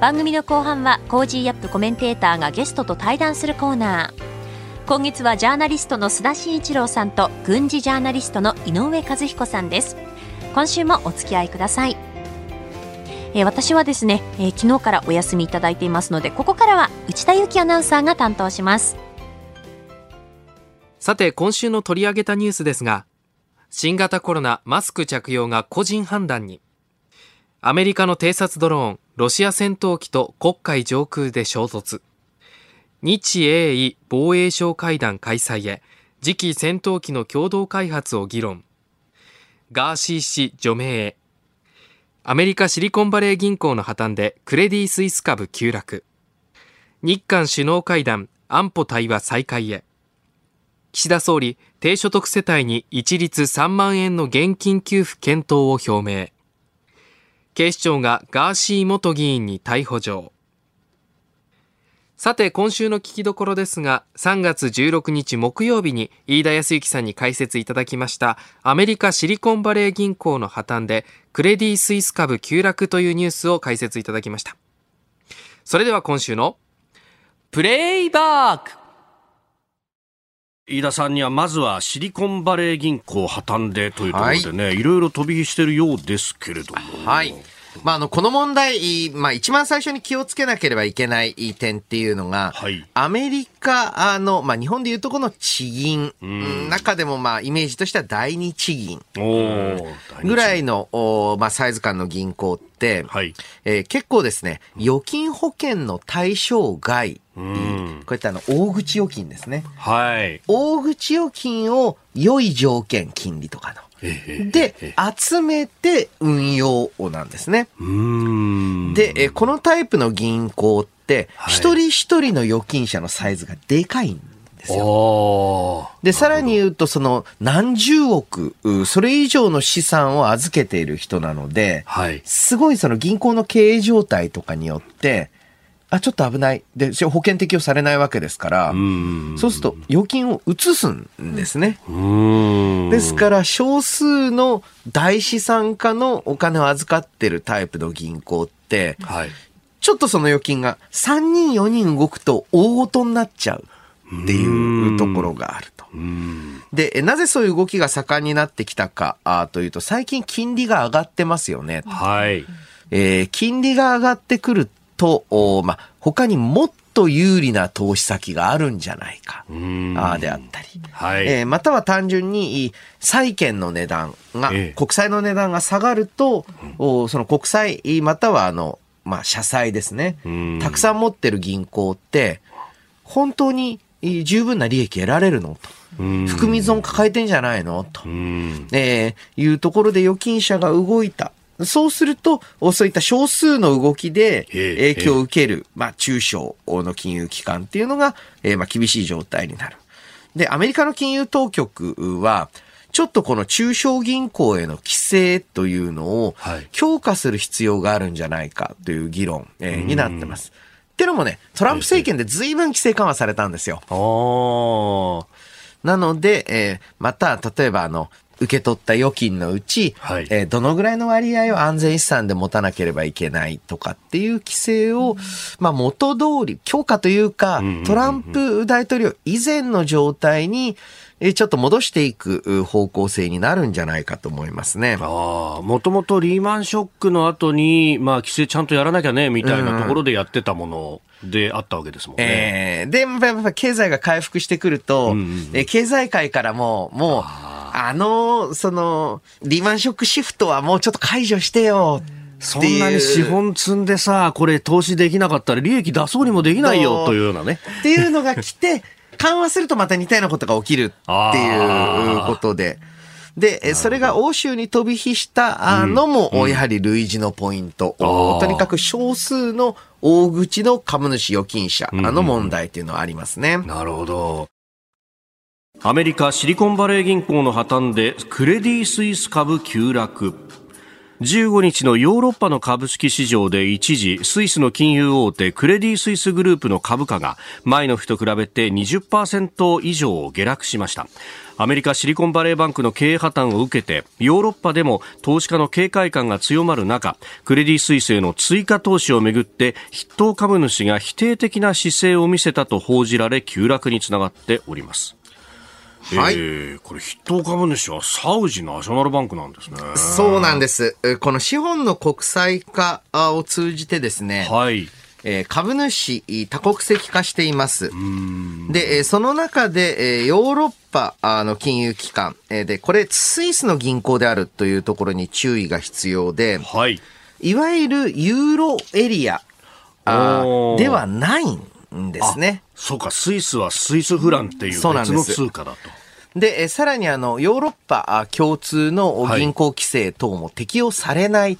番組の後半は Cozy up! コメンテーターがゲストと対談するコーナー。今月はジャーナリストの須田慎一郎さんと軍事ジャーナリストの井上和彦さんです。今週もお付き合いください。えー、私はですね、えー、昨日からお休みいただいていますのでここからは内田雄基アナウンサーが担当します。さて今週の取り上げたニュースですが新型コロナマスク着用が個人判断に。アメリカの偵察ドローンロシア戦闘機と黒海上空で衝突。日英伊防衛省会談開催へ次期戦闘機の共同開発を議論。ガーシー氏除名へ。アメリカシリコンバレー銀行の破綻でクレディ・スイス株急落。日韓首脳会談安保対話再開へ。岸田総理低所得世帯に一律3万円の現金給付検討を表明。警視庁がガーシー元議員に逮捕状。さて今週の聞きどころですが3月16日木曜日に飯田康之さんに解説いただきましたアメリカシリコンバレー銀行の破綻でクレディ・スイス株急落というニュースを解説いただきました。それでは今週のプレイバック。飯田さんにはまずはシリコンバレー銀行破綻でというところでね、はい、いろいろ飛び火しているようですけれども。はい。まあ、あの、この問題、まあ、一番最初に気をつけなければいけない点っていうのが、はい、アメリカの、まあ、日本でいうとこの地銀、うん、中でも、まあ、イメージとしては第二地銀ぐらいの、まあ、サイズ感の銀行って、はい、えー、結構ですね、預金保険の対象外、うん、こういったあの、大口預金ですね。はい。大口預金を良い条件、金利とかの。で、集めて運用なんですね。で、このタイプの銀行って、一人一人の預金者のサイズがでかいんですよ。で、さらに言うと、その何十億、それ以上の資産を預けている人なので、はい、すごいその銀行の経営状態とかによって、あ、ちょっと危ない。で、保険適用されないわけですから、そうすると預金を移すんですね。ですから、少数の大資産家のお金を預かってるタイプの銀行って、はい、ちょっとその預金が3人4人動くと大事になっちゃうっていうところがあると。で、なぜそういう動きが盛んになってきたかあというと、最近金利が上がってますよね。はい。えー、金利が上がってくると、まあ、他にもっと有利な投資先があるんじゃないか、あであったり、はい。えー、または単純に債券の値段が、え国債の値段が下がると、うん、その国債、またはあの、まあ、社債ですね、たくさん持ってる銀行って、本当に十分な利益得られるの？と。含み損抱えてんじゃないの？と、えー、いうところで預金者が動いた。そうすると、そういった少数の動きで影響を受ける、まあ、中小の金融機関っていうのが、えー、まあ、厳しい状態になる。で、アメリカの金融当局は、ちょっとこの中小銀行への規制というのを強化する必要があるんじゃないかという議論、えー、になってます。ってのもね、トランプ政権で随分規制緩和されたんですよ。なので、えー、また、例えばあの、受け取った預金のうち、はい、えー、どのぐらいの割合を安全資産で持たなければいけないとかっていう規制を、まあ、元通り、強化というか、トランプ大統領以前の状態に、えちょっと戻していく方向性になるんじゃないかと思いますね。ああ、もともとリーマンショックの後に、まあ、規制ちゃんとやらなきゃね、みたいなところでやってたものであったわけですもんね。えー、で、やっぱ経済が回復してくると、うんうん、え経済界からも、もう、あの、その、リーマンショックシフトはもうちょっと解除してよ。そんなに資本積んでさ、これ投資できなかったら利益出そうにもできないよというようなね。っていうのが来て、緩和するとまた似たようなことが起きるっていうことで。で、それが欧州に飛び火したのも、やはり類似のポイント。とにかく少数の大口の株主預金者の問題っていうのはありますね。なるほど。アメリカシリコンバレー銀行の破綻でクレディ・スイス株急落。15日のヨーロッパの株式市場で一時スイスの金融大手クレディ・スイスグループの株価が前の日と比べて20%以上下落しました。アメリカシリコンバレーバンクの経営破綻を受けてヨーロッパでも投資家の警戒感が強まる中クレディ・スイスへの追加投資をめぐって筆頭株主が否定的な姿勢を見せたと報じられ急落につながっております。はい、えー、これ筆頭株主はサウジナショナルバンクなんですね。そうなんです。この資本の国際化を通じてですね、はい。えー、株主多国籍化しています。で、えー、その中で、えー、ヨーロッパの金融機関、えー、で、これスイスの銀行であるというところに注意が必要で、はい。いわゆるユーロエリアではないんですね。そうか、スイスはスイスフランっていう別の通貨だと。で、さらにあの、ヨーロッパ共通の銀行規制等も適用されない。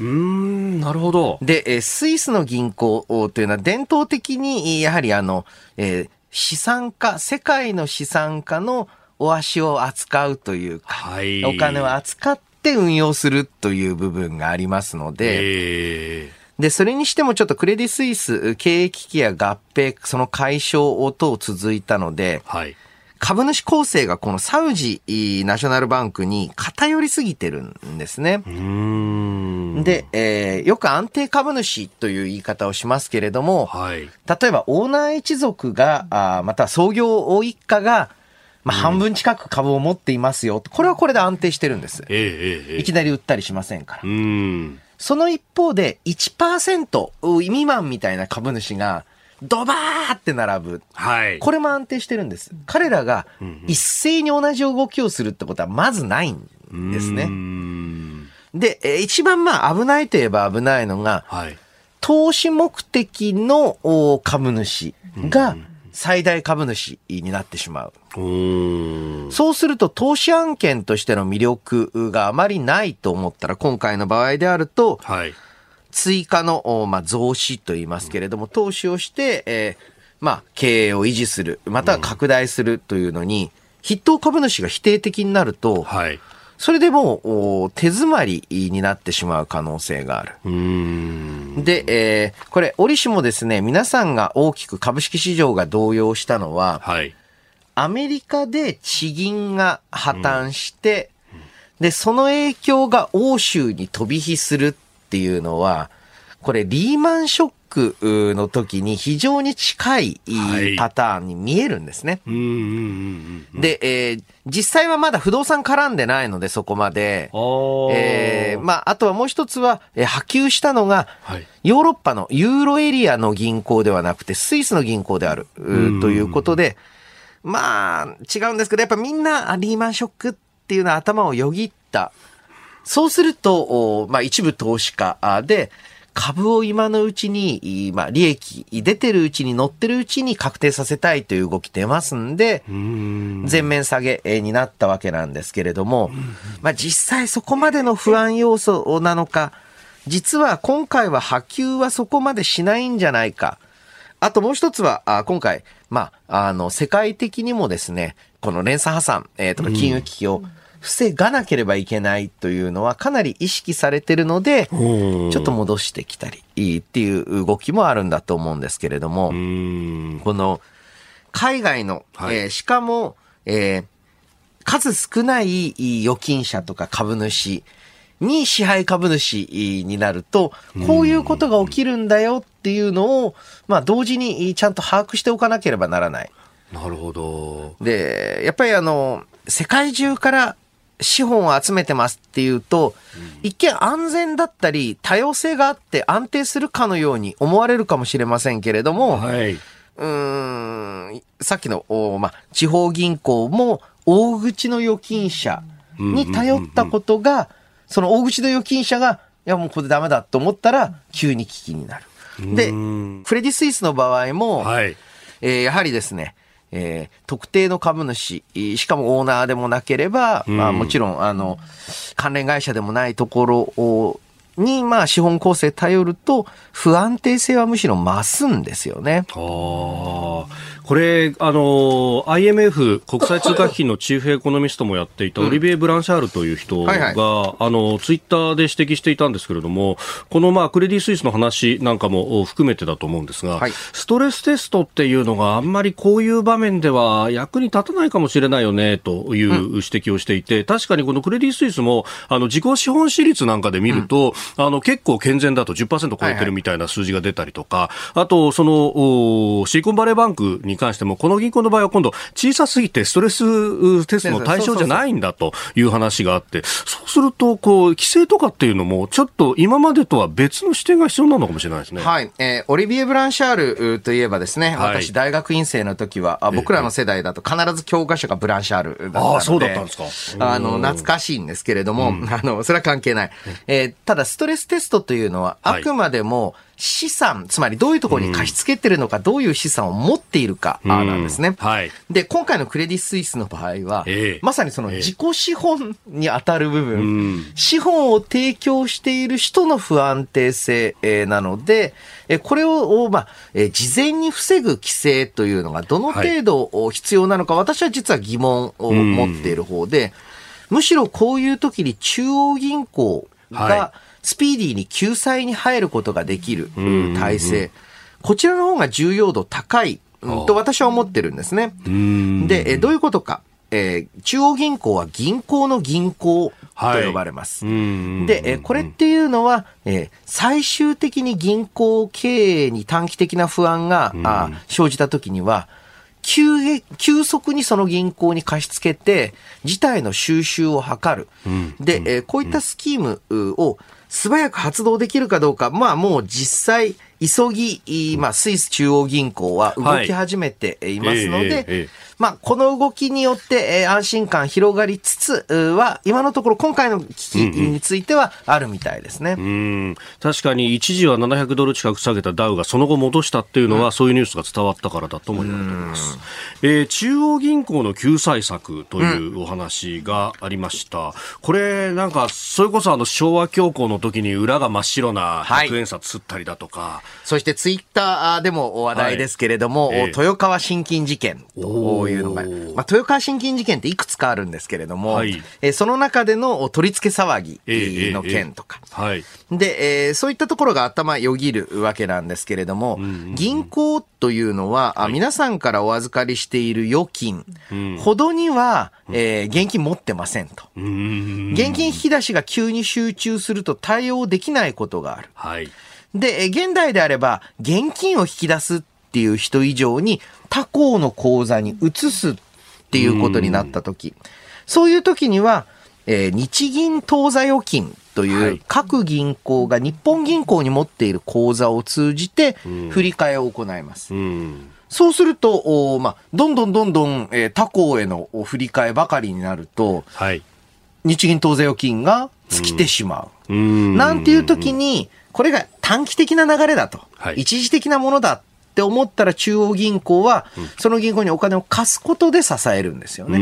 うん、なるほど。で、スイスの銀行というのは伝統的に、やはりあの、えー、資産家、世界の資産家のお足を扱うというか、はい、お金を扱って運用するという部分がありますので、えーで、それにしてもちょっとクレディ・スイス経営危機や合併、その解消等続いたので、はい、株主構成がこのサウジナショナルバンクに偏りすぎてるんですね。で、えー、よく安定株主という言い方をしますけれども、はい、例えばオーナー一族が、あまた創業一家が、まあ、半分近く株を持っていますよ。これはこれで安定してるんです。えーえー、いきなり売ったりしませんから。その一方で1%未満みたいな株主がドバーって並ぶ。はい。これも安定してるんです。彼らが一斉に同じ動きをするってことはまずないんですね。で、一番まあ危ないといえば危ないのが、はい、投資目的の株主が最大株主になってしまう。そうすると投資案件としての魅力があまりないと思ったら、今回の場合であると、はい、追加の、まあ、増資と言いますけれども、投資をして、えー、まあ、経営を維持する、または拡大するというのに、筆頭株主が否定的になると、はい、それでもう手詰まりになってしまう可能性がある。で、えー、これ、折しもですね、皆さんが大きく株式市場が動揺したのは、はい、アメリカで地銀が破綻して、うん、で、その影響が欧州に飛び火するっていうのは、これリーマンショックの時に非常に近いパターンに見えるんですね。で、えー、実際はまだ不動産絡んでないのでそこまで。えー、まあ、あとはもう一つは、えー、波及したのが、はい、ヨーロッパのユーロエリアの銀行ではなくてスイスの銀行であるということで、まあ、違うんですけど、やっぱみんなリーマンショックっていうのは頭をよぎった。そうすると、まあ一部投資家で、株を今のうちに、まあ、利益出てるうちに乗ってるうちに確定させたいという動き出ますんで、全面下げになったわけなんですけれども、まあ、実際そこまでの不安要素なのか、実は今回は波及はそこまでしないんじゃないか。あともう一つは、あ今回、まあ、あの、世界的にもですね、この連鎖破産、えー、とか金融危機を防がなければいけないというのはかなり意識されてるので、ちょっと戻してきたりっていう動きもあるんだと思うんですけれども、この海外の、はい、えー、しかも、えー、数少ない預金者とか株主に支配株主になると、こういうことが起きるんだよっていうのを、まあ同時にちゃんと把握しておかなければならない。なるほど。で、やっぱりあの、世界中から資本を集めてますっていうと、一見安全だったり多様性があって安定するかのように思われるかもしれませんけれども、はい、うんさっきの、まあ、地方銀行も大口の預金者に頼ったことが、その大口の預金者が、いやもうこれダメだと思ったら、急に危機になる。で、クレディ・スイスの場合も、はい、えー、やはりですね、えー、特定の株主、しかもオーナーでもなければ、まあもちろん、あの、関連会社でもないところを、に、まあ、資本構成頼ると、不安定性はむしろ増すんですよね。あこれ、あの、IMF、国際通貨基金のチーフエコノミストもやっていたオリビエ・ブランシャールという人が、あの、ツイッターで指摘していたんですけれども、この、まあ、クレディ・スイスの話なんかも含めてだと思うんですが、はい、ストレステストっていうのがあんまりこういう場面では役に立たないかもしれないよね、という指摘をしていて、うん、確かにこのクレディ・スイスも、あの、自己資本比率なんかで見ると、うん、あの、結構健全だと10%超えてるみたいな数字が出たりとか、はいはい、あと、その、シリコンバレーバンクに関しても、この銀行の場合は今度、小さすぎてストレステストの対象じゃないんだという話があって、そうすると、こう、規制とかっていうのも、ちょっと今までとは別の視点が必要なのかもしれないですね。はい。えー、オリビエ・ブランシャールといえばですね、私、大学院生の時は、あ僕らの世代だと必ず教科書がブランシャールだったので、あそうだったんですか。あの、懐かしいんですけれども、うん、あの、それは関係ない。えー、ただ、ストレステストというのは、あくまでも、はい資産、つまりどういうところに貸し付けてるのか、うん、どういう資産を持っているか、なんですね、はい。で、今回のクレディ・スイスの場合は、えー、まさにその自己資本に当たる部分、えー、資本を提供している人の不安定性、えー、なので、えこれを、まあ、え事前に防ぐ規制というのがどの程度必要なのか、はい、私は実は疑問を持っている方で、むしろこういう時に中央銀行が、はいスピーディーに救済に入ることができる体制、こちらの方が重要度高い、と私は思ってるんですね。で、えどういうことか。えー、中央銀行は銀行の銀行と呼ばれます。はい、で、えー、これっていうのは、えー、最終的に銀行経営に短期的な不安が、あ生じたときには、急急速にその銀行に貸し付けて、事態の収集を図る。で、えー、こういったスキームを素早く発動できるかどうか、まあもう実際、急ぎ、まあスイス中央銀行は動き始めていますので、はいえーえーまあ、この動きによって、えー、安心感広がりつつは、今のところ今回の危機についてはあるみたいですね。うん、うん、確かに一時は700ドル近く下げたダウがその後戻したっていうのは、うん、そういうニュースが伝わったからだと思います。えー、中央銀行の救済策というお話がありました。うん、これ、なんか、それこそあの昭和恐慌の時に裏が真っ白な100円札吸ったりだとか、はい、そしてツイッターでも話題ですけれども、はいえ。ー、豊川信金事件というのが、まあ、豊川信金事件っていくつかあるんですけれども、はい、えー、その中での取り付け騒ぎの件とか、はい、で、えー、そういったところが頭よぎるわけなんですけれども、うんうんうん、銀行というのは、はい、皆さんからお預かりしている預金。ほどには、えー、現金持ってませんと。現金引き出しが急に集中すると対応できないことがある。はい、で、現代であれば、現金を引き出すっていう人以上に他行の口座に移すっていうことになったとき、そういうときには、えー、日銀当座預金という各銀行が日本銀行に持っている口座を通じて振り替えを行います。そうすると、おまあ、どんどんどんどん、えー、他行への振り替えばかりになると、はい、日銀当座預金が尽きてしまう。なんていう時に、これが短期的な流れだと、はい、一時的なものだって思ったら中央銀行は、その銀行にお金を貸すことで支えるんですよね。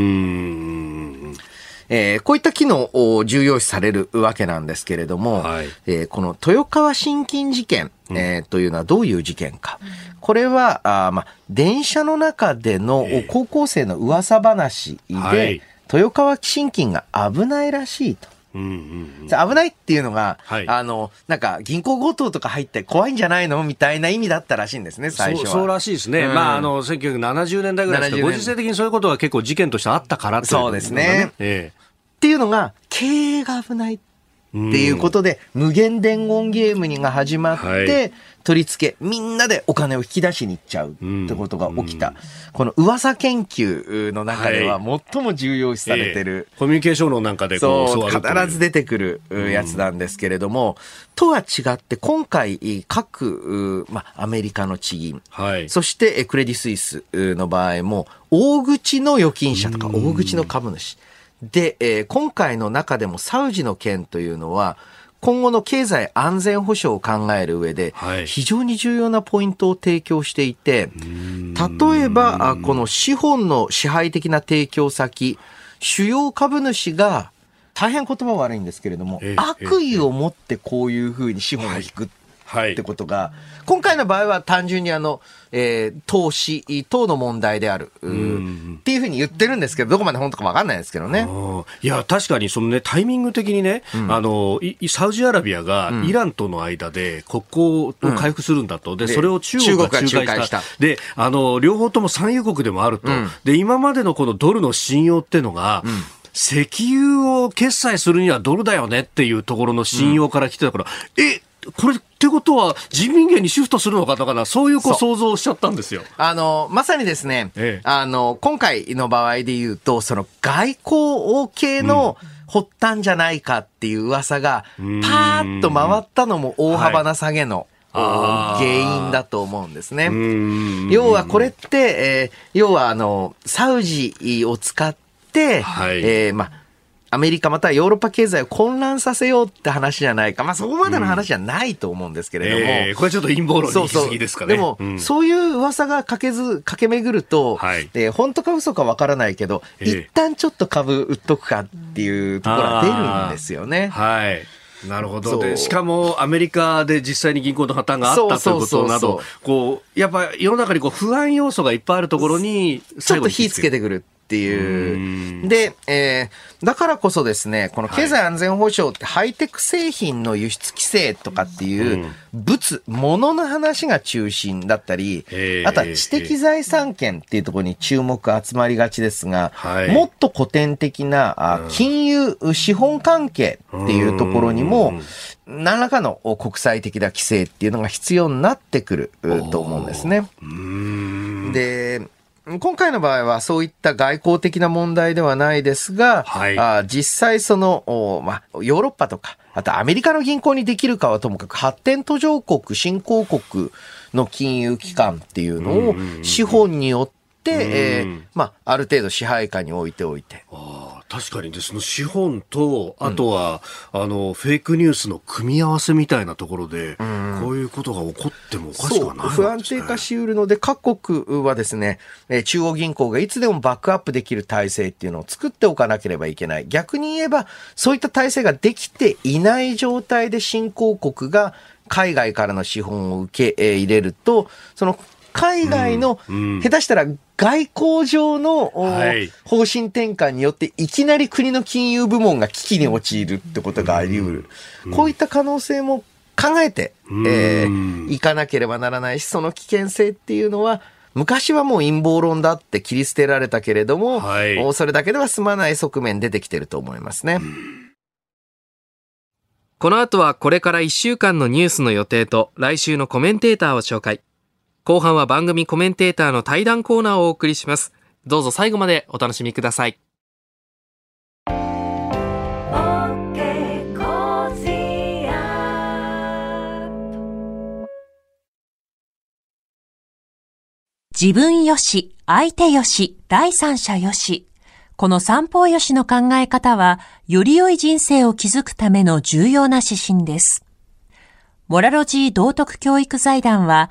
えー、こういった機能を重要視されるわけなんですけれども、はい、えー、この豊川信金事件、えー、というのはどういう事件か。これは、あまあ、電車の中での高校生の噂話で、はい、豊川信金が危ないらしいと。うんうんうん、危ないっていうのが、はい、あの、なんか銀行強盗とか入って怖いんじゃないのみたいな意味だったらしいんですね、最初は。そうらしいですね。うん、まあ、あの、1970年代ぐらいですけど、ご時世的にそういうことが結構事件としてあったからっていう、ね、そうですね。ええ、っていうのが、経営が危ない。っていうことで、無限伝言ゲームが始まって、はい取り付け、みんなでお金を引き出しに行っちゃうってことが起きた。この噂研究の中では最も重要視されてる。はいえー、コミュニケーションのなんかでそう、必ず出てくるやつなんですけれども、とは違って今回各、まあ、アメリカの地銀、はい、そしてクレディ・スイスの場合も、大口の預金者とか大口の株主。で、えー、今回の中でもサウジの件というのは、今後の経済安全保障を考える上で、非常に重要なポイントを提供していて、例えば、この資本の支配的な提供先、主要株主が大変言葉悪いんですけれども、悪意を持ってこういうふうに資本を引くってことが、今回の場合は単純にあの、えー、投資等の問題である、っていうふうに言ってるんですけど、どこまで本当か分かんないですけどね。いや、確かにそのね、タイミング的にね、うん、あの、サウジアラビアがイランとの間で国交を回復するんだと。うん、で、それを中国が仲介した。で、あの、両方とも産油国でもあると。うん、で、今までのこのドルの信用っていうのが、石油を決済するにはドルだよねっていうところの信用から来てたから、えこれってことは人民元にシフトするのかとかな、そういうこう想像しちゃったんですよ。あの、まさにですね、ええ、あの、今回の場合で言うと、その外交系の、発端じゃないかっていう噂が、パーッと回ったのも大幅な下げの、原因だと思うんですね。要はこれって、えー、要はあの、サウジを使って、はい、えー、まあ、アメリカまたはヨーロッパ経済を混乱させようって話じゃないか。まあそこまでの話じゃないと思うんですけれども。うん。えー、これちょっと陰謀論に行き過ぎですかね。そうそう。でも、うん、そういう噂がかけず、駆け巡ると、はい、えー、本当か嘘かわからないけど、えー、一旦ちょっと株売っとくかっていうところが出るんですよね。はい。なるほど。でしかもアメリカで実際に銀行の破綻があったということなどこうやっぱ世の中にこう不安要素がいっぱいあるところにちょっと火つけてくるっていう。で、えー、だからこそですね、この経済安全保障ってハイテク製品の輸出規制とかっていう、物、物の話が中心だったり、あとは知的財産権っていうところに注目集まりがちですが、もっと古典的な金融、資本関係っていうところにも、何らかの国際的な規制っていうのが必要になってくると思うんですね。で、今回の場合はそういった外交的な問題ではないですが、はい、あ実際その、まあ、ヨーロッパとか、あとアメリカの銀行にできるかはともかく発展途上国、新興国の金融機関っていうのを資本によって、えー、まあ、ある程度支配下に置いておいて。確かにでその資本とあとは、うん、あのフェイクニュースの組み合わせみたいなところで、うん、こういうことが起こってもおかしくはない、ね、不安定化しうるので各国はですね中央銀行がいつでもバックアップできる体制っていうのを作っておかなければいけない。逆に言えばそういった体制ができていない状態で新興国が海外からの資本を受け入れるとその海外の、下手したら外交上の、方針転換によっていきなり国の金融部門が危機に陥るってことがあり得る。こういった可能性も考えて、えー、いかなければならないし、その危険性っていうのは、昔はもう陰謀論だって切り捨てられたけれども、はい、それだけでは済まない側面出てきてると思いますね。この後はこれから1週間のニュースの予定と来週のコメンテーターを紹介。後半は番組コメンテーターの対談コーナーをお送りします。どうぞ最後までお楽しみください。自分よし、相手よし、第三者よし。この三方よしの考え方は、より良い人生を築くための重要な指針です。モラロジー道徳教育財団は、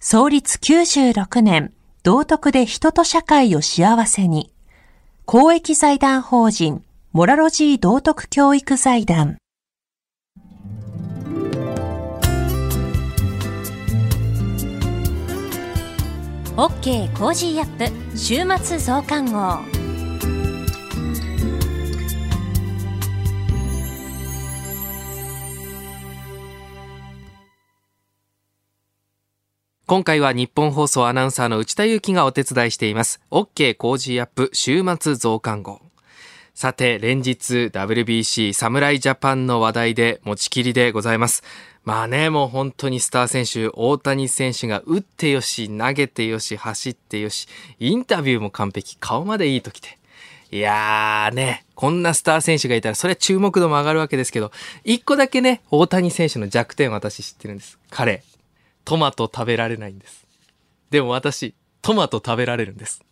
創立96年、道徳で人と社会を幸せに。公益財団法人、モラロジー道徳教育財団。OK! Cozy up! 週末増刊号。今回はニッポン放送アナウンサーの内田雄基がお手伝いしています。 OK! Cozy up! 週末増刊号。さて、連日 WBC 侍ジャパンの話題で持ちきりでございます。まあね、もう本当にスター選手、大谷選手が打ってよし、投げてよし、走ってよし、インタビューも完璧、顔までいい時で。いやーね、こんなスター選手がいたら、それは注目度も上がるわけですけど、一個だけね、大谷選手の弱点を私知ってるんです。彼、トマト食べられないんです。でも私、トマト食べられるんです。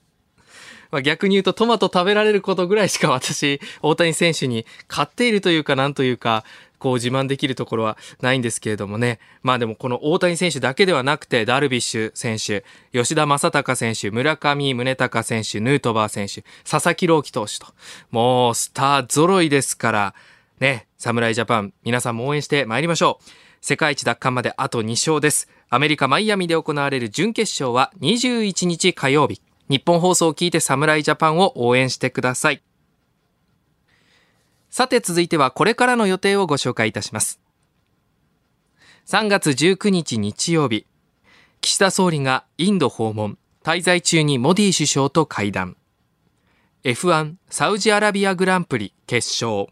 まあ、逆に言うとトマト食べられることぐらいしか私、大谷選手に勝っているというかなんというか、こう自慢できるところはないんですけれどもね。まあでもこの大谷選手だけではなくて、ダルビッシュ選手、吉田正尚選手、村上宗隆選手、ヌートバー選手、佐々木朗希投手と、もうスター揃いですから、ね、侍ジャパン、皆さんも応援して参りましょう。世界一奪還まであと2勝です。アメリカ・マイアミで行われる準決勝は21日火曜日。日本放送を聞いて侍ジャパンを応援してください。さて続いてはこれからの予定をご紹介いたします。3月19日日曜日、岸田総理がインド訪問、滞在中にモディ首相と会談。F1 サウジアラビアグランプリ決勝。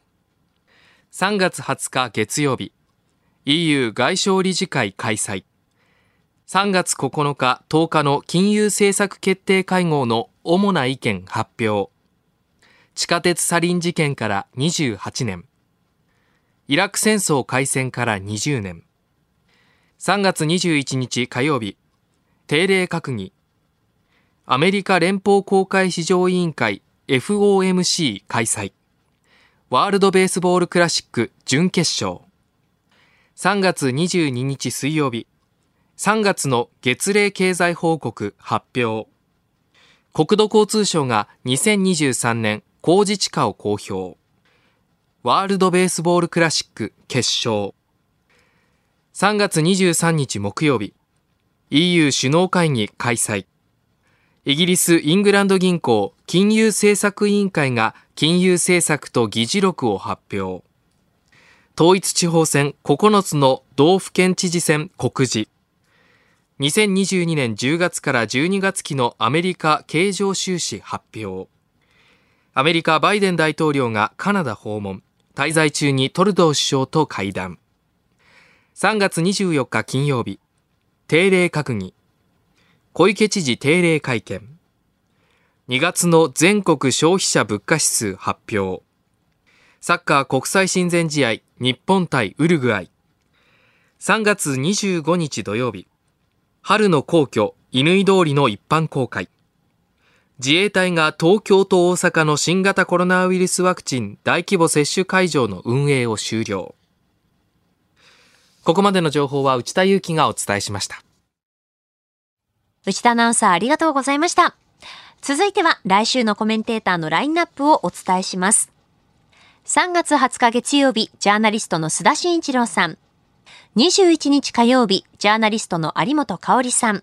3月20日月曜日、EU 外相理事会開催。3月9日、10日の金融政策決定会合の主な意見発表。地下鉄サリン事件から28年。イラク戦争開戦から20年。3月21日火曜日、定例閣議。アメリカ連邦公開市場委員会 FOMC 開催。ワールドベースボールクラシック準決勝。3月22日水曜日、3月の月例経済報告発表。国土交通省が2023年工事地価を公表。ワールドベースボールクラシック決勝。3月23日木曜日、EU 首脳会議開催。イギリス・イングランド銀行金融政策委員会が金融政策と議事録を発表。統一地方選9つの道府県知事選告示。2022年10月から12月期のアメリカ経常収支発表。アメリカバイデン大統領がカナダ訪問。滞在中にトルドー首相と会談。3月24日金曜日定例閣議。小池知事定例会見。2月の全国消費者物価指数発表。サッカー国際親善試合日本対ウルグアイ。3月25日土曜日。春の皇居、乾通りの一般公開。自衛隊が東京と大阪の新型コロナウイルスワクチン大規模接種会場の運営を終了。ここまでの情報は内田祐樹がお伝えしました。内田アナウンサーありがとうございました。続いては来週のコメンテーターのラインナップをお伝えします。3月20日月曜日、ジャーナリストの須田慎一郎さん。21日火曜日、ジャーナリストの有本香里さん。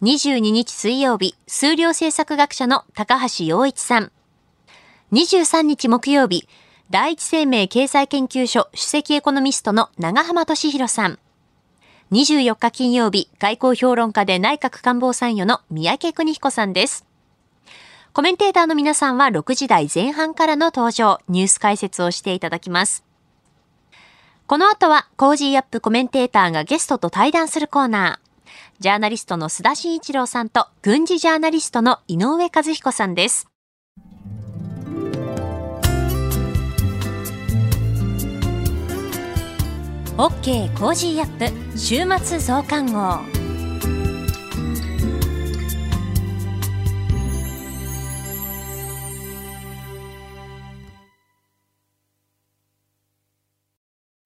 22日水曜日、数量政策学者の高橋洋一さん。23日木曜日、第一生命経済研究所首席エコノミストの長浜俊弘さん。24日金曜日、外交評論家で内閣官房参与の三宅邦彦さんです。コメンテーターの皆さんは6時台前半からの登場、ニュース解説をしていただきます。この後は Cozy up コメンテーターがゲストと対談するコーナー。ジャーナリストの須田慎一郎さんと軍事ジャーナリストの井上和彦さんです。OK Cozy up 週末増刊号。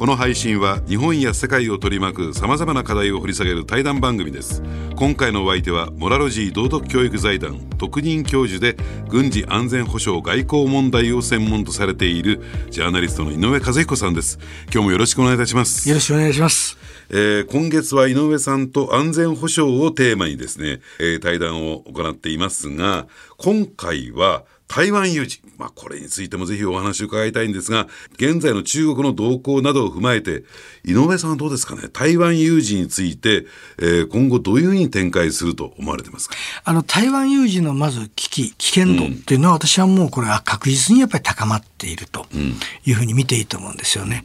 この配信は日本や世界を取り巻くさまざまな課題を掘り下げる対談番組です。今回のお相手はモラロジー道徳教育財団特任教授で軍事安全保障外交問題を専門とされているジャーナリストの井上和彦さんです。今日もよろしくお願いいたします。よろしくお願いします。えー、今月は井上さんと安全保障をテーマにですね、えー、対談を行っていますが、今回は台湾有事。まあ、これについてもぜひお話を伺いたいんですが、現在の中国の動向などを踏まえて、井上さんはどうですかね？台湾有事について、えー、今後どういうふうに展開すると思われてますか？あの、台湾有事のまず危機、危険度っていうのは、私はもうこれは確実にやっぱり高まっているというふうに見ていいと思うんですよね。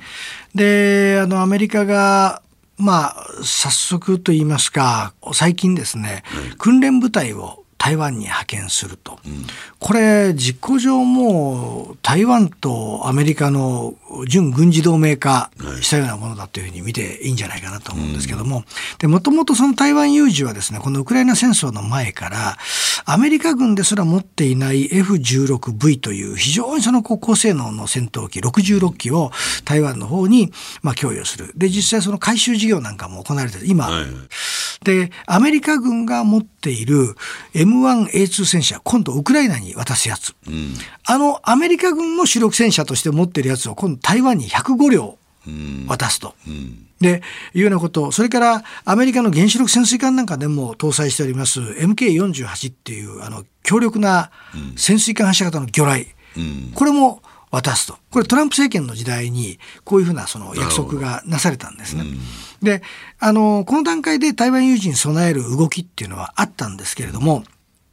で、あの、アメリカがまあ、早速と言いますか、最近ですね、訓練部隊を台湾に派遣すると、うん、これ実行上もう台湾とアメリカの準軍事同盟化したようなものだというふうに見ていいんじゃないかなと思うんですけども、でもともとその台湾有事はですねこのウクライナ戦争の前からアメリカ軍ですら持っていない F16V という非常にその高性能の戦闘機66機を台湾の方にまあ供与する。で実際その回収事業なんかも行われて今、はい、でアメリカ軍が持っている M1A2 戦車、今度ウクライナに渡すやつ。うん、あの、アメリカ軍の主力戦車として持ってるやつを今度台湾に105両渡すと。うんうんで、いうようなこと、それからアメリカの原子力潜水艦なんかでも搭載しております MK48 っていう、あの、強力な潜水艦発射型の魚雷。うん、これも渡すと。これトランプ政権の時代にこういうふうなその約束がなされたんですね。で、あの、この段階で台湾有事に備える動きっていうのはあったんですけれども、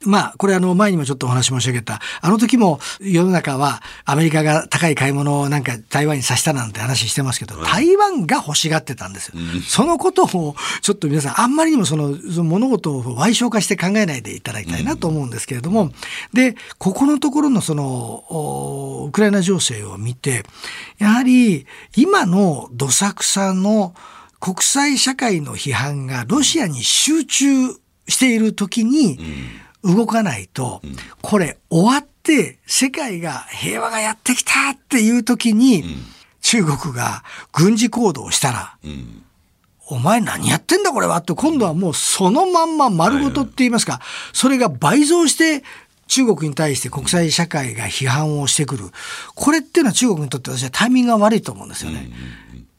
まあ、これあの、前にもちょっとお話申し上げた、あの時も世の中はアメリカが高い買い物をなんか台湾にさしたなんて話してますけど、台湾が欲しがってたんですよ。うん、そのことを、ちょっと皆さん、あんまりにもその、その物事を歪小化して考えないでいただきたいなと思うんですけれども、うん、で、ここのところのその、ウクライナ情勢を見て、やはり今のどさくさの国際社会の批判がロシアに集中している時に、うん。動かないと、これ終わって世界が平和がやってきたっていう時に、中国が軍事行動をしたら、お前何やってんだこれはって今度はもうそのまんま丸ごとって言いますか、それが倍増して中国に対して国際社会が批判をしてくる。これっていうのは中国にとって私はタイミングが悪いと思うんですよね。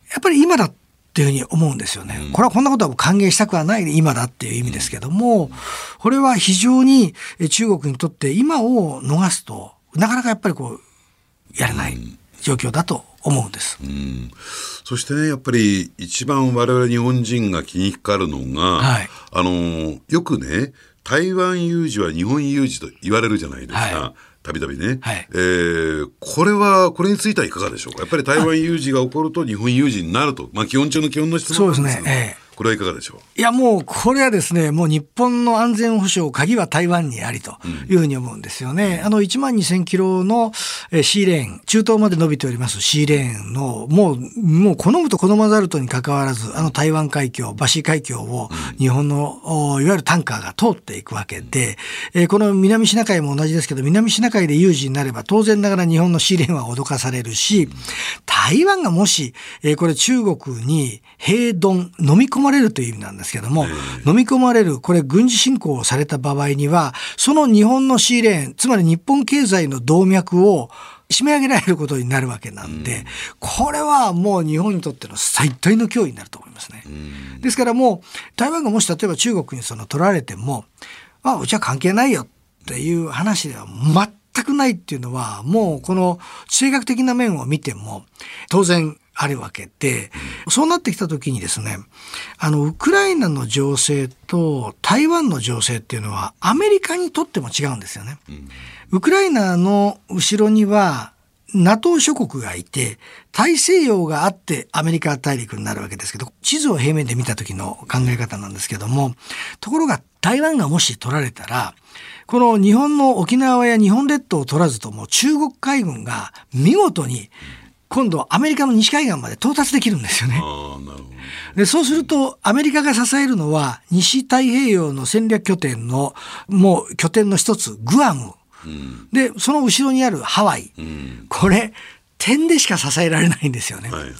やっぱり今だっていうふうに思うんですよね。これはこんなことは歓迎したくはない今だっていう意味ですけども、これは非常に中国にとって今を逃すと、なかなかやっぱりこう、やれない状況だと思うんです。うん、そしてね、やっぱり一番我々日本人が気にかかるのが、はい、あの、よくね、台湾有事は日本有事と言われるじゃないですか。はいたびたびね、はい、えー、これは、これについてはいかがでしょうか、やっぱり台湾有事が起こると日本有事になると、まあ、基本中の基本の質問ですが、そうですね、えーこれはいかがでしょう？いやもうこれはですね、もう日本の安全保障、鍵は台湾にありというふうに思うんですよね。うん、あの1万2000キロのシーレーン、中東まで伸びておりますシーレーンの、もう、もう好むと好まざるとにかかわらず、あの台湾海峡、バシー海峡を日本の、いわゆるタンカーが通っていくわけで、えこの南シナ海も同じですけど、南シナ海で有事になれば当然ながら日本のシーレーンは脅かされるし、台湾がもし、えこれ中国に平丼飲み込まれるという意味なんですけども、飲み込まれる、これ軍事侵攻をされた場合には、その日本のシーレーン、つまり日本経済の動脈を締め上げられることになるわけなんで、これはもう日本にとっての最大の脅威になると思いますね。ですからもう、台湾がもし例えば中国にその取られても、あ、うちは関係ないよっていう話では全くないっていうのは、もうこの地政学的な面を見ても、当然あるわけで、そうなってきた時にですね、あの、ウクライナの情勢と台湾の情勢っていうのはアメリカにとっても違うんですよね。ウクライナの後ろには NATO 諸国がいて、大西洋があってアメリカ大陸になるわけですけど、地図を平面で見た時の考え方なんですけども、ところが台湾がもし取られたら、この日本の沖縄や日本列島を取らずとも中国海軍が見事に今度アメリカの西海岸まで到達できるんですよね。でそうするとアメリカが支えるのは西太平洋の戦略拠点のもう拠点の一つグアム、うん、でその後ろにあるハワイ、うん、これ点でしか支えられないんですよね。はいはい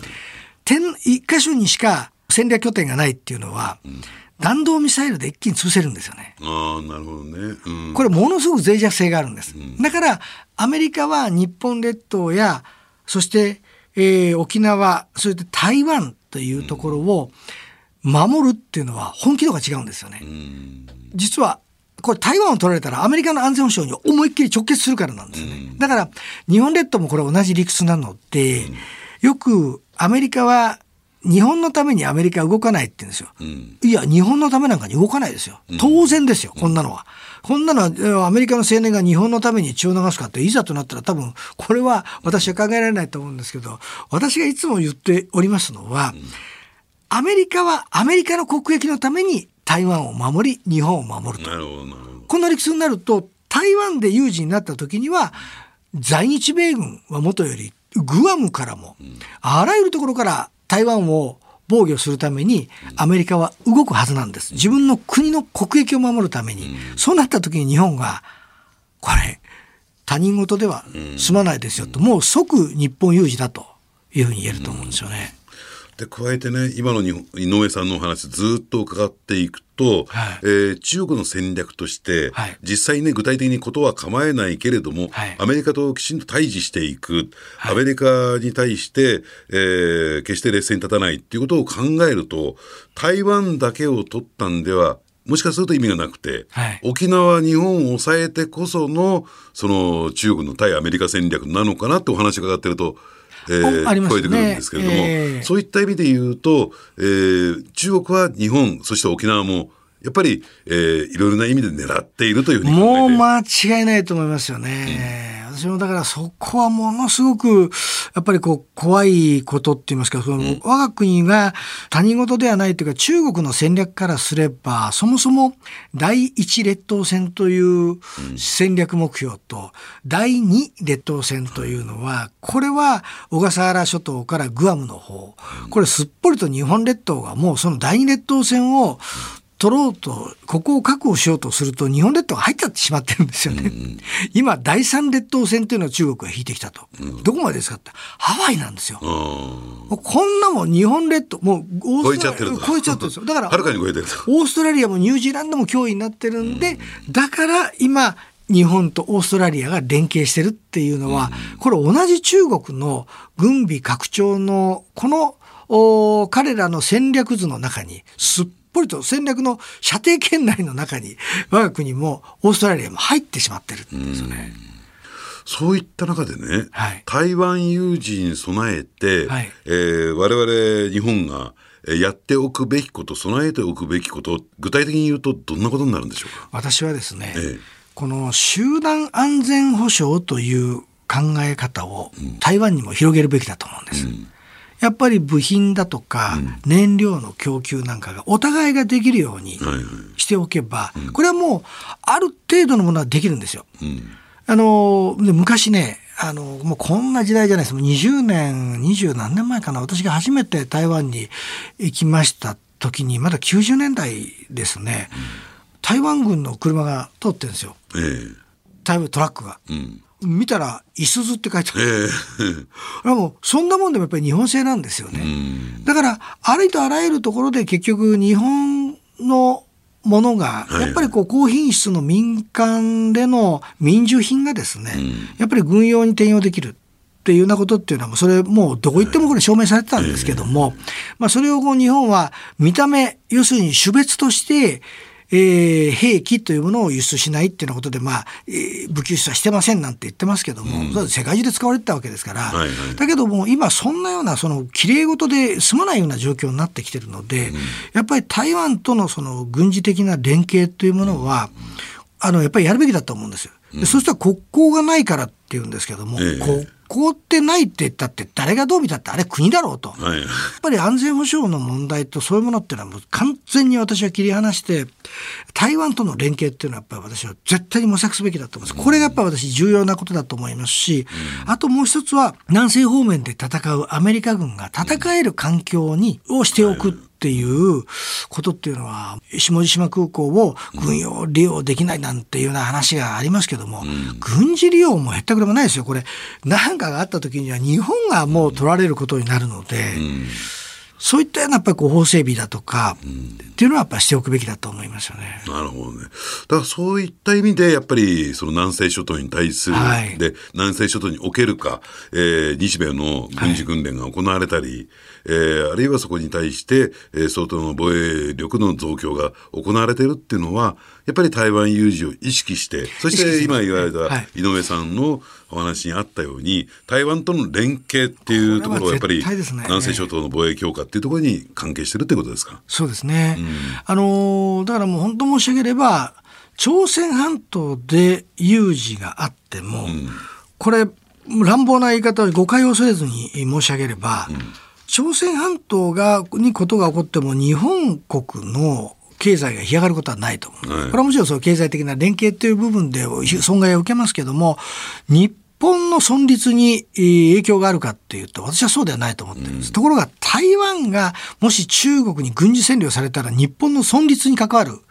点、一箇所にしか戦略拠点がないっていうのは、弾道ミサイルで一気に潰せるんですよね。ああ、なるほどね。うん、これものすごく脆弱性があるんです。だから、アメリカは日本列島や、そして、えー、沖縄、そして台湾というところを守るっていうのは本気度が違うんですよね。実はこれ台湾を取られたらアメリカの安全保障に思いっきり直結するからなんですよね。だから日本列島もこれ同じ理屈なので、よくアメリカは日本のためにアメリカは動かないって言うんですよ。うん、いや、日本のためなんかに動かないですよ。当然ですよ、こんなのは。こんなのはアメリカの青年が日本のために血を流すかっていざとなったら多分これは私は考えられないと思うんですけど私がいつも言っておりますのは、アメリカはアメリカの国益のために台湾を守り日本を守ると。こんな理屈になると台湾で有事になった時には在日米軍はもとよりグアムからも、あらゆるところから台湾を防御するためにアメリカは動くはずなんです。自分の国の国益を守るために。そうなった時に日本が、これ、他人事では済まないですよと、もう即日本有事だというふうに言えると思うんですよね。で加えてね今の井上さんのお話ずっと伺っていくと、はい、えー、中国の戦略として、はい、実際ね具体的にことは構えないけれども、はい、アメリカときちんと対峙していく、アメリカに対して、えー、決して劣勢に立たないっていうことを考えると台湾だけを取ったんではもしかすると意味がなくて、はい、沖縄、日本を抑えてこその、その中国の対アメリカ戦略なのかなってお話が伺ってると、えー、聞こえてくるんですけれども、えー、そういった意味で言うと、えー、中国は日本、そして沖縄も、やっぱり、えー、いろいろな意味で狙っているというふうにもう間違いないと思いますよね。うん。私もだからそこはものすごく、やっぱりこう、怖いことって言いますか、その、我が国が他人事ではないというか、中国の戦略からすれば、そもそも第一列島線という戦略目標と、第二列島線というのは、これは小笠原諸島からグアムの方、これすっぽりと日本列島がもうその第二列島線を取ろうと、ここを確保しようとすると、日本列島が入っちゃってしまってるんですよね。うん、今、第三列島線っていうのは中国が引いてきたと。うん、どこまでですかって、ハワイなんですよ。こんなもん日本列島、もう超えちゃってる超えちゃってるんですよ。だから、はるかに超えてるオーストラリアもニュージーランドも脅威になってるんで、うん、だから今、日本とオーストラリアが連携してるっていうのは、これ同じ中国の軍備拡張の、この、彼らの戦略図の中にすっぽりと戦略の射程圏内の中に我が国もオーストラリアも入ってしまってるんですよね。そういった中でね、はい、台湾有事に備えて、はいえー、我々日本がやっておくべきこと、備えておくべきこと、具体的に言うと、どんなことになるんでしょうか？私はですね、ええ、この集団安全保障という考え方を台湾にも広げるべきだと思うんです。うんやっぱり部品だとか燃料の供給なんかがお互いができるようにしておけば、これはもうある程度のものはできるんですよ。あの昔ねあのもうこんな時代じゃないです。もう20年20何年前かな。私が初めて台湾に行きました時にまだ90年代ですね、台湾軍の車が通ってるんですよ、えー、台湾トラックが。うん見たら、いすずって書いてある。えー、もう、そんなもんでもやっぱり日本製なんですよね。だから、ありとあらゆるところで結局、日本のものが、やっぱりこう、高品質の民間での民需品がですね、やっぱり軍用に転用できる。っていうようなことっていうのは、それもうどこ行ってもこれ証明されてたんですけども、まあそれをこう日本は見た目、要するに種別として、えー、兵器というものを輸出しないっていうようなことで、まあ、えー、武器輸出はしてませんなんて言ってますけども、うん、世界中で使われてたわけですから、はいはい、だけども今そんなようなその綺麗事で済まないような状況になってきてるので、うん、やっぱり台湾とのその軍事的な連携というものは、あのやっぱりやるべきだと思うんですよ。そしたら国交がないからっていうんですけども、え国交ってないって言ったって誰がどう見たってあれ国だろうと、はい、やっぱり安全保障の問題とそういうものっていうのはもう完全に私は切り離して台湾との連携っていうのはやっぱり私は絶対に模索すべきだと思います。これがやっぱ私重要なことだと思いますし、あともう一つは南西方面で戦うアメリカ軍が戦える環境にをしておく。っっていうことっていうのは、下地島空港を軍用利用できないなんていうような話がありますけども、うん、軍事利用もへったくれもないですよ。これ、何かがあった時には日本がもう取られることになるので、うんそういったようなやっぱり法整備だとか、うん、っていうのはやっぱりしておくべきだと思いますよね。なるほどね。だからそういった意味でやっぱりその南西諸島に対する、はい、で南西諸島におけるか、えー、日米の軍事訓練が行われたり、はい、えー、あるいはそこに対して、えー、相当の防衛力の増強が行われているっていうのはやっぱり台湾有事を意識してそして今言われた井上さんの、はいお話にあったように台湾との連携っていうところはやっぱり、南西諸島の防衛強化っていうところに関係してるってことですか？そうですね、うん、あのだからもう本当申し上げれば朝鮮半島で有事があっても、うん、これ乱暴な言い方を誤解を恐れずに申し上げれば、うん、朝鮮半島がにことが起こっても日本国の経済が干上がることはないと思う。はい、これはもちろんその経済的な連携という部分で損害を受けますけども、日本の存立に影響があるかっていうと、私はそうではないと思ってるんです。うん、ところが、台湾がもし中国に軍事占領されたら、日本の存立に関わる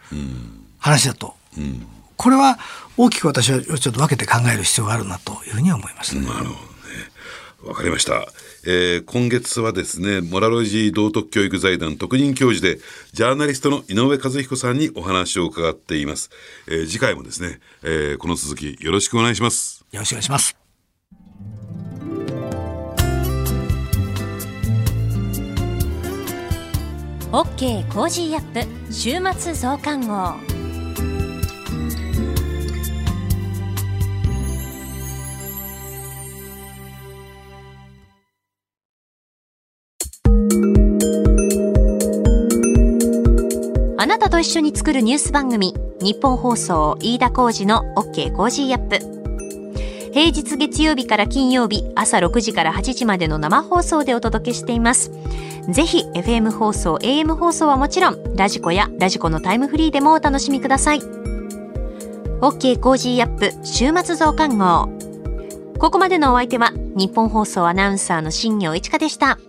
話だと。うん、これは大きく私はちょっと分けて考える必要があるなというふうに思います、ね、なるほどね。わかりました。えー、今月はですね、モラロジー道徳教育財団特任教授で、ジャーナリストの井上和彦さんにお話を伺っています。えー、次回もですね、えー、この続きよろしくお願いします。よろしくお願いします。 OK Cozy up 週末増刊号あなたと一緒に作るニュース番組日本放送飯田浩二の OK コージーアップ。平日月曜日から金曜日朝6時から8時までの生放送でお届けしています。ぜひ FM 放送 AM 放送はもちろんラジコやラジコのタイムフリーでもお楽しみください。OK Cozy up 週末増刊号。ここまでのお相手はニッポン放送アナウンサーの新行市佳でした。